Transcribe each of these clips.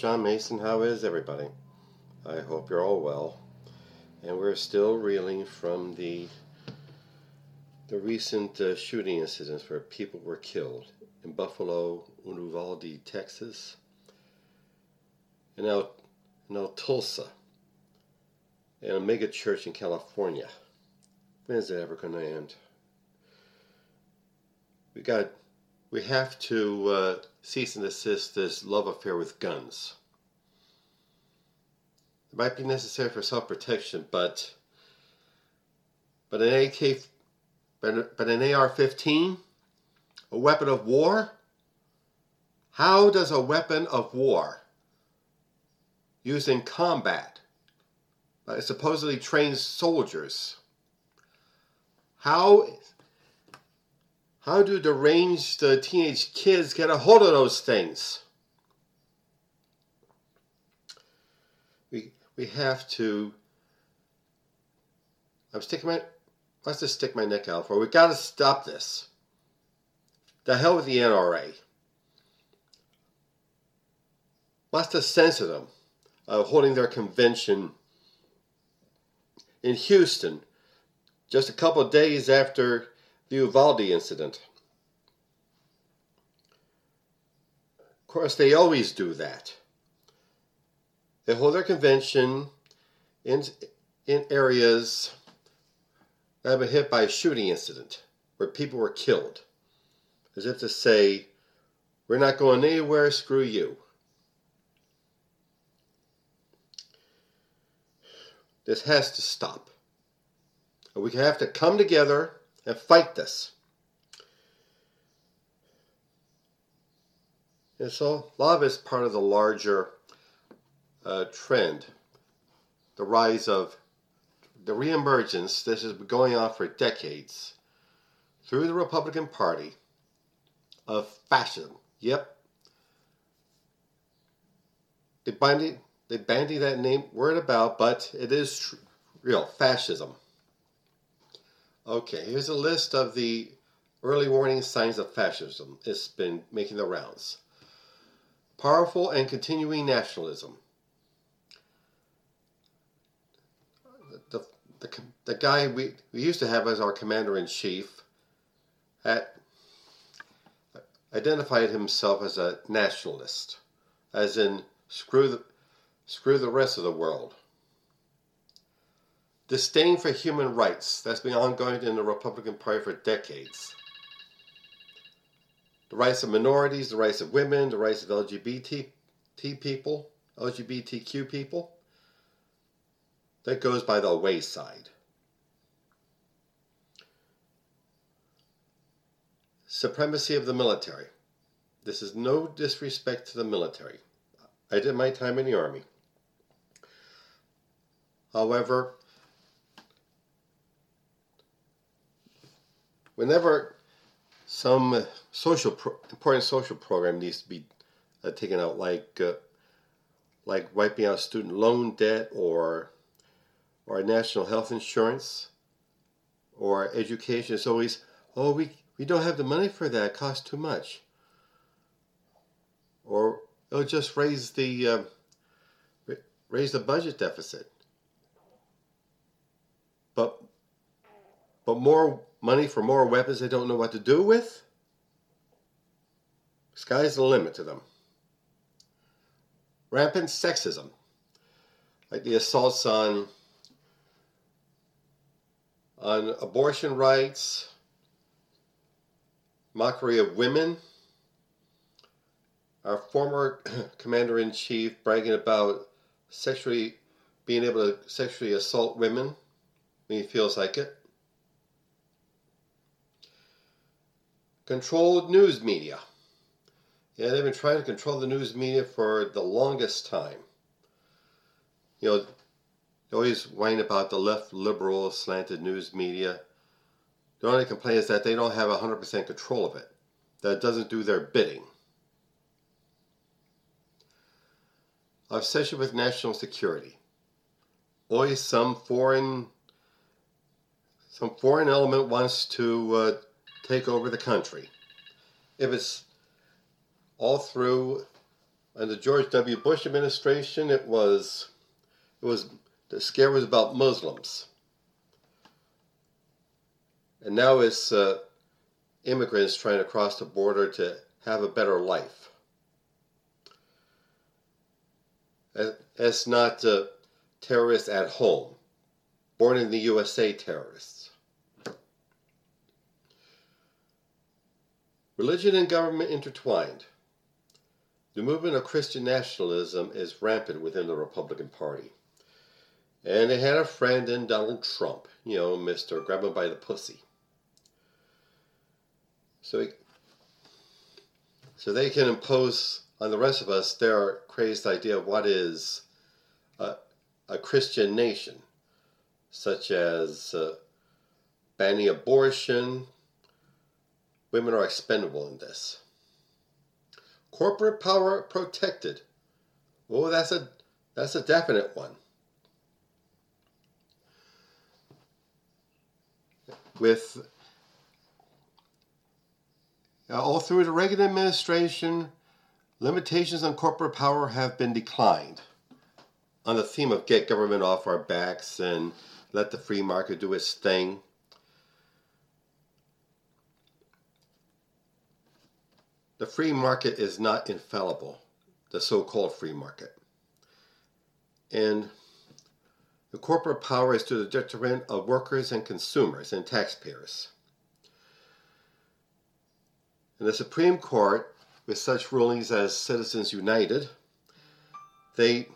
John Mason. How is everybody? I hope you're all well. And we're still reeling from the the recent uh, shooting incidents where people were killed in Buffalo, Uvalde, Texas, and now, now Tulsa, and a mega church in California. When is it ever going to end? We got, we have to uh, cease and desist this love affair with guns. It might be necessary for self-protection, but but an AK but, an AR-15, a weapon of war. How does a weapon of war used in combat by supposedly trained soldiers how how do deranged uh, teenage kids get a hold of those things? We we have to. I'm sticking my. Let's just stick my neck out for. We've got to stop this. The hell with the NRA. What's the sense of them uh, holding their convention in Houston just a couple days after the Uvalde incident. Of course, they always do that. They hold their convention in, in areas that have been hit by a shooting incident where people were killed, as if to say, We're not going anywhere, screw you. This has to stop. We have to come together and fight this. And so a is part of the larger uh, trend, the rise of the reemergence. This has been going on for decades through the Republican Party of fascism. Yep. They bandy, they bandy that name word about, but it is tr- real fascism. Okay, here's a list of the early warning signs of fascism. It's been making the rounds. Powerful and continuing nationalism. The, the, the guy we, we used to have as our commander in chief had identified himself as a nationalist, as in screw the, screw the rest of the world disdain for human rights that's been ongoing in the Republican Party for decades. The rights of minorities, the rights of women, the rights of LGBT people, LGBTQ people, that goes by the wayside. Supremacy of the military. This is no disrespect to the military. I did my time in the Army. However, whenever some social pro- important social program needs to be uh, taken out, like uh, like wiping out student loan debt or or national health insurance or education, it's always oh we we don't have the money for that; it costs too much. Or it'll just raise the uh, raise the budget deficit. But but more money for more weapons they don't know what to do with? Sky's the limit to them. Rampant sexism, like the assaults on on abortion rights, mockery of women. Our former commander in chief bragging about sexually being able to sexually assault women when he feels like it. Controlled news media. Yeah, they've been trying to control the news media for the longest time. You know, they always whine about the left liberal slanted news media. The only complaint is that they don't have 100% control of it, that it doesn't do their bidding. Obsession with national security. Always some foreign some foreign element wants to uh, take over the country. If it's all through under George W. Bush administration, it was it was the scare was about Muslims, and now it's uh, immigrants trying to cross the border to have a better life. It's not uh, terrorists at home, born in the USA terrorists. Religion and government intertwined. The movement of Christian nationalism is rampant within the Republican Party. And they had a friend in Donald Trump, you know, Mr. Grab him by the pussy. So, he, so they can impose on the rest of us their crazed idea of what is a, a Christian nation, such as uh, banning abortion. Women are expendable in this. Corporate power protected. Oh, that's a that's a definite one. With uh, all through the Reagan administration, limitations on corporate power have been declined. On the theme of get government off our backs and let the free market do its thing, The free market is not infallible, the so called free market. And the corporate power is to the detriment of workers and consumers and taxpayers. And the Supreme Court, with such rulings as Citizens United, they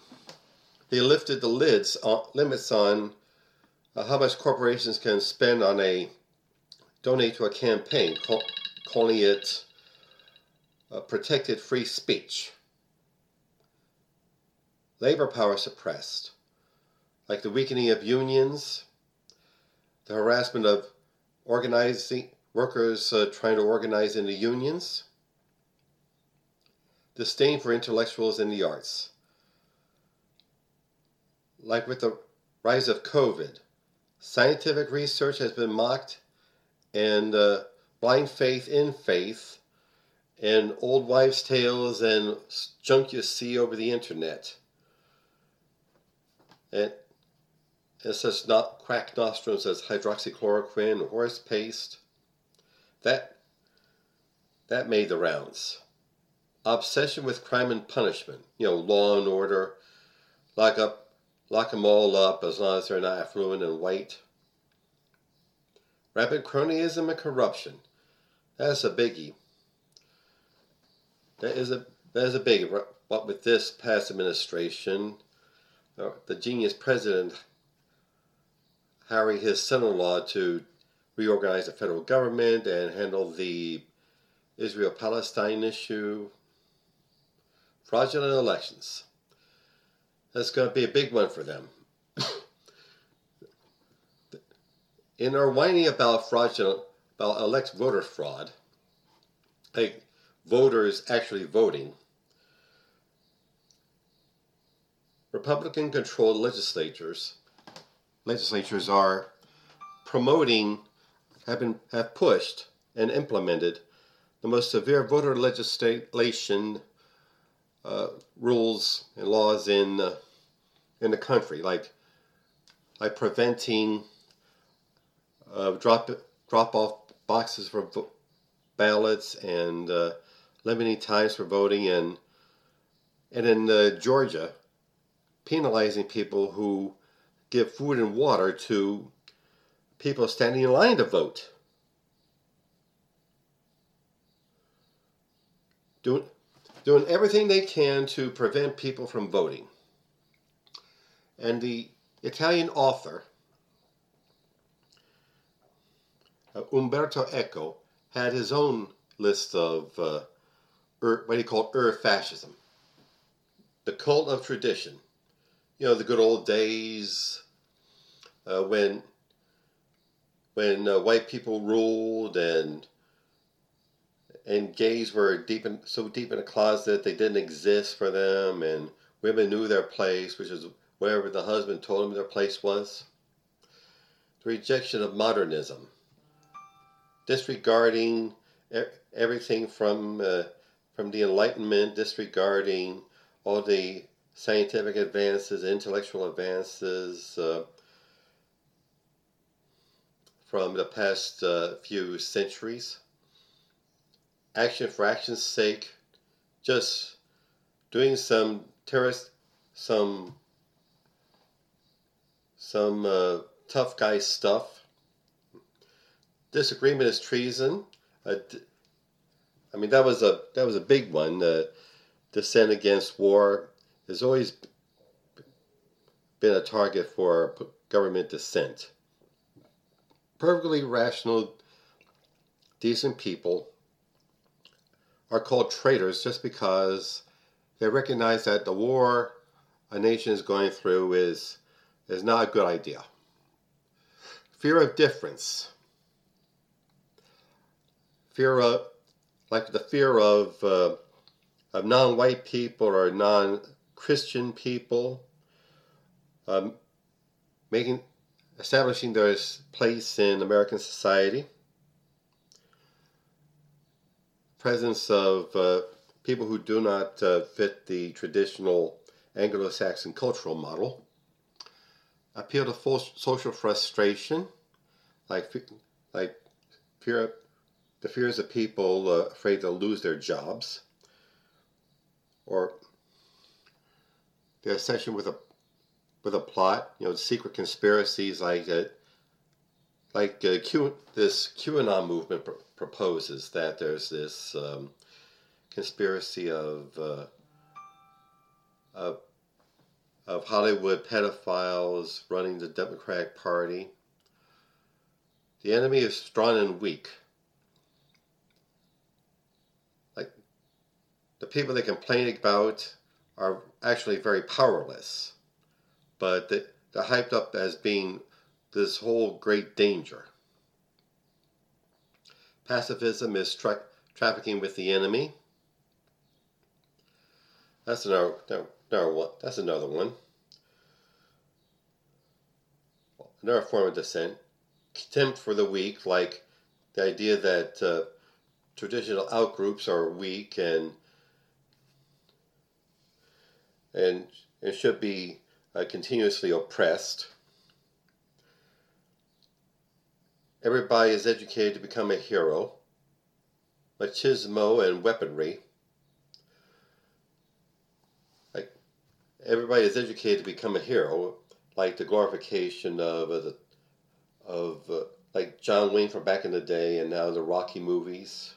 they lifted the lids on, limits on uh, how much corporations can spend on a donate to a campaign, call, calling it uh, protected free speech. Labor power suppressed, like the weakening of unions, the harassment of organizing workers uh, trying to organize into unions, disdain for intellectuals in the arts. Like with the rise of COVID, scientific research has been mocked, and uh, blind faith in faith and old wives' tales and junk you see over the internet. And, and such not quack nostrums as hydroxychloroquine, horse paste. That that made the rounds. Obsession with crime and punishment, you know, law and order, lock up, lock them all up as long as they're not affluent and white. Rapid cronyism and corruption. That's a biggie. That is a that is a big. But with this past administration, uh, the genius president hiring his son-in-law to reorganize the federal government and handle the Israel-Palestine issue, fraudulent elections. That's going to be a big one for them. In our whining about fraudulent, about elect voter fraud, like voters actually voting, Republican controlled legislatures legislatures are promoting have been have pushed and implemented the most severe voter legislation uh, rules and laws in uh, in the country, like like preventing uh, drop drop off boxes for ballots and uh, limiting times for voting, and and in uh, Georgia, penalizing people who give food and water to people standing in line to vote. Doing, doing everything they can to prevent people from voting. And the Italian author, uh, Umberto Eco, had his own list of uh, what he called Ur fascism. The cult of tradition. You know, the good old days uh, when when uh, white people ruled and and gays were deep in, so deep in a closet they didn't exist for them and women knew their place which is wherever the husband told them their place was the rejection of modernism disregarding everything from uh, from the Enlightenment, disregarding all the scientific advances, intellectual advances uh, from the past uh, few centuries. Action for action's sake, just doing some terrorist, some some uh, tough guy stuff. Disagreement is treason. Uh, I mean that was a that was a big one. Uh, dissent against war has always been a target for government dissent. Perfectly rational, decent people are called traitors just because they recognize that the war a nation is going through is is not a good idea. Fear of difference. Fear of, like the fear of, uh, of non white people or non Christian people, um, making, establishing their place in American society. Presence of uh, people who do not uh, fit the traditional Anglo Saxon cultural model appeal to social frustration, like like fear, the fears of people uh, afraid they'll lose their jobs, or the obsession with a with a plot, you know, secret conspiracies like uh, like uh, Q, this QAnon movement pr- proposes that there's this um, conspiracy of uh, of of Hollywood pedophiles running the Democratic Party. The enemy is strong and weak. The people they complain about are actually very powerless, but they, they're hyped up as being this whole great danger. Pacifism is tra- trafficking with the enemy. That's another, another one. That's another one. Another form of dissent. Contempt for the weak, like the idea that uh, traditional outgroups are weak and and and should be uh, continuously oppressed. Everybody is educated to become a hero. Machismo and weaponry Like everybody is educated to become a hero, like the glorification of uh, the, of uh, like John Wayne from back in the day, and now the Rocky movies.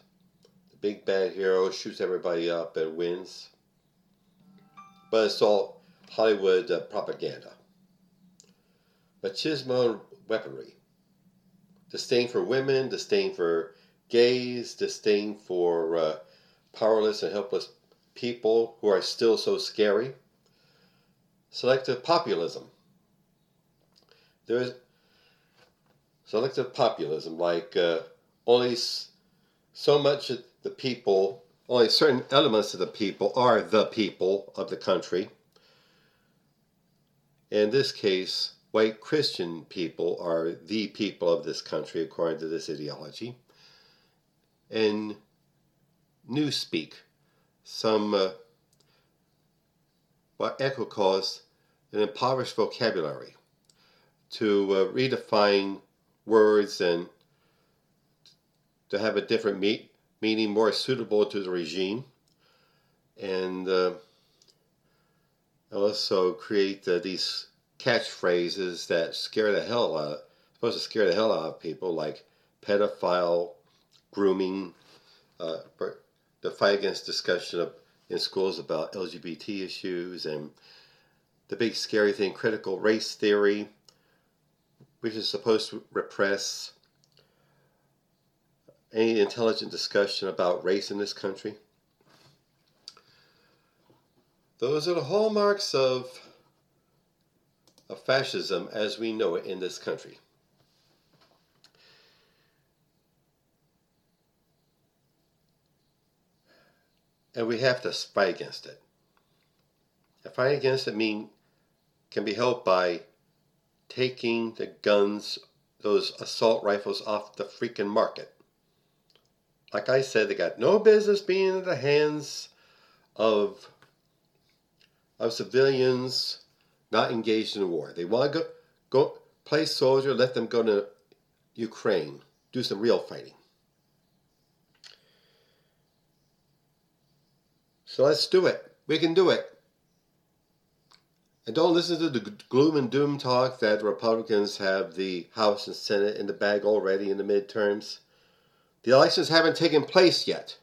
The big bad hero shoots everybody up and wins, but it's all Hollywood uh, propaganda. Machismo weaponry, disdain for women, disdain for gays, disdain for uh, powerless and helpless people who are still so scary selective populism. There is selective populism, like uh, only so much of the people, only certain elements of the people are the people of the country. In this case, white Christian people are the people of this country according to this ideology. In Newspeak, some uh, what Eco calls an impoverished vocabulary, to uh, redefine words and to have a different me- meaning more suitable to the regime, and uh, also create uh, these catchphrases that scare the hell out, supposed to scare the hell out of people, like pedophile, grooming, uh, the fight against discussion of, in schools about LGBT issues and the big scary thing, critical race theory, which is supposed to repress any intelligent discussion about race in this country. Those are the hallmarks of, of fascism as we know it in this country. And we have to fight against it. A fight against it means can be helped by taking the guns, those assault rifles, off the freaking market. Like I said, they got no business being in the hands of of civilians not engaged in war. They want to go go play soldier, let them go to Ukraine, do some real fighting. So let's do it. We can do it. And don't listen to the gloom and doom talk that Republicans have the House and Senate in the bag already in the midterms. The elections haven't taken place yet.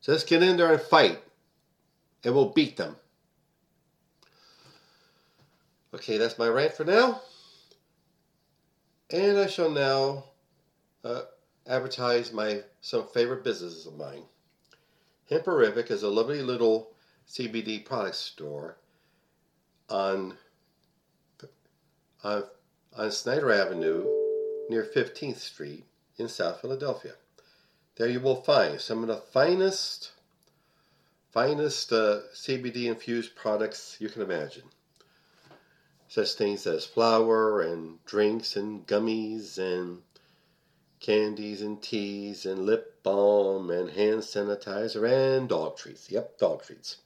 So let's get in there and fight, and we'll beat them. Okay, that's my rant for now. And I shall now uh, advertise my some favorite businesses of mine. Hemperific is a lovely little CBD product store on on, on Snyder Avenue near 15th Street in South Philadelphia. There you will find some of the finest finest uh, CBD infused products you can imagine. Such things as flour and drinks and gummies and candies and teas and lip balm and hand sanitizer and dog treats. Yep, dog treats.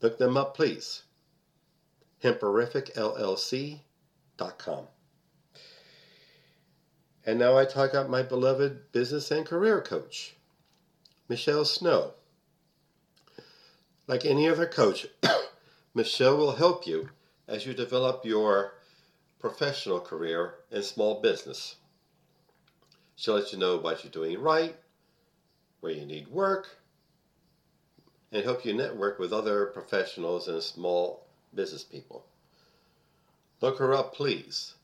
Look them up, please hemperificllc.com. And now I talk about my beloved business and career coach, Michelle Snow. Like any other coach, Michelle will help you as you develop your professional career in small business. She'll let you know what you're doing right, where you need work, and help you network with other professionals and small business people. Look her up, please.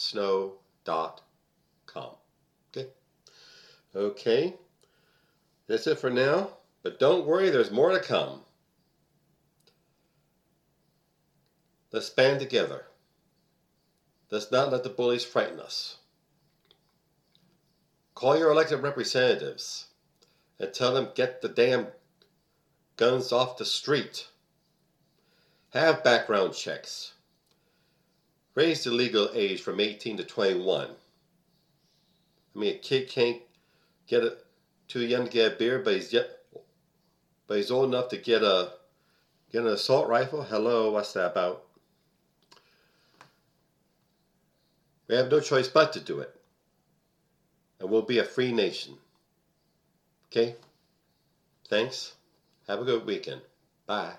growwithsnow.com. Okay. Okay. That's it for now. But don't worry, there's more to come. Let's band together. Let's not let the bullies frighten us. Call your elected representatives and tell them get the damn guns off the street. Have background checks. Raise the legal age from 18 to 21. I mean, a kid can't get it too young to get a beer, but he's yet, but he's old enough to get a get an assault rifle. Hello, what's that about? We have no choice but to do it, and we'll be a free nation. Okay. Thanks. Have a good weekend. Bye.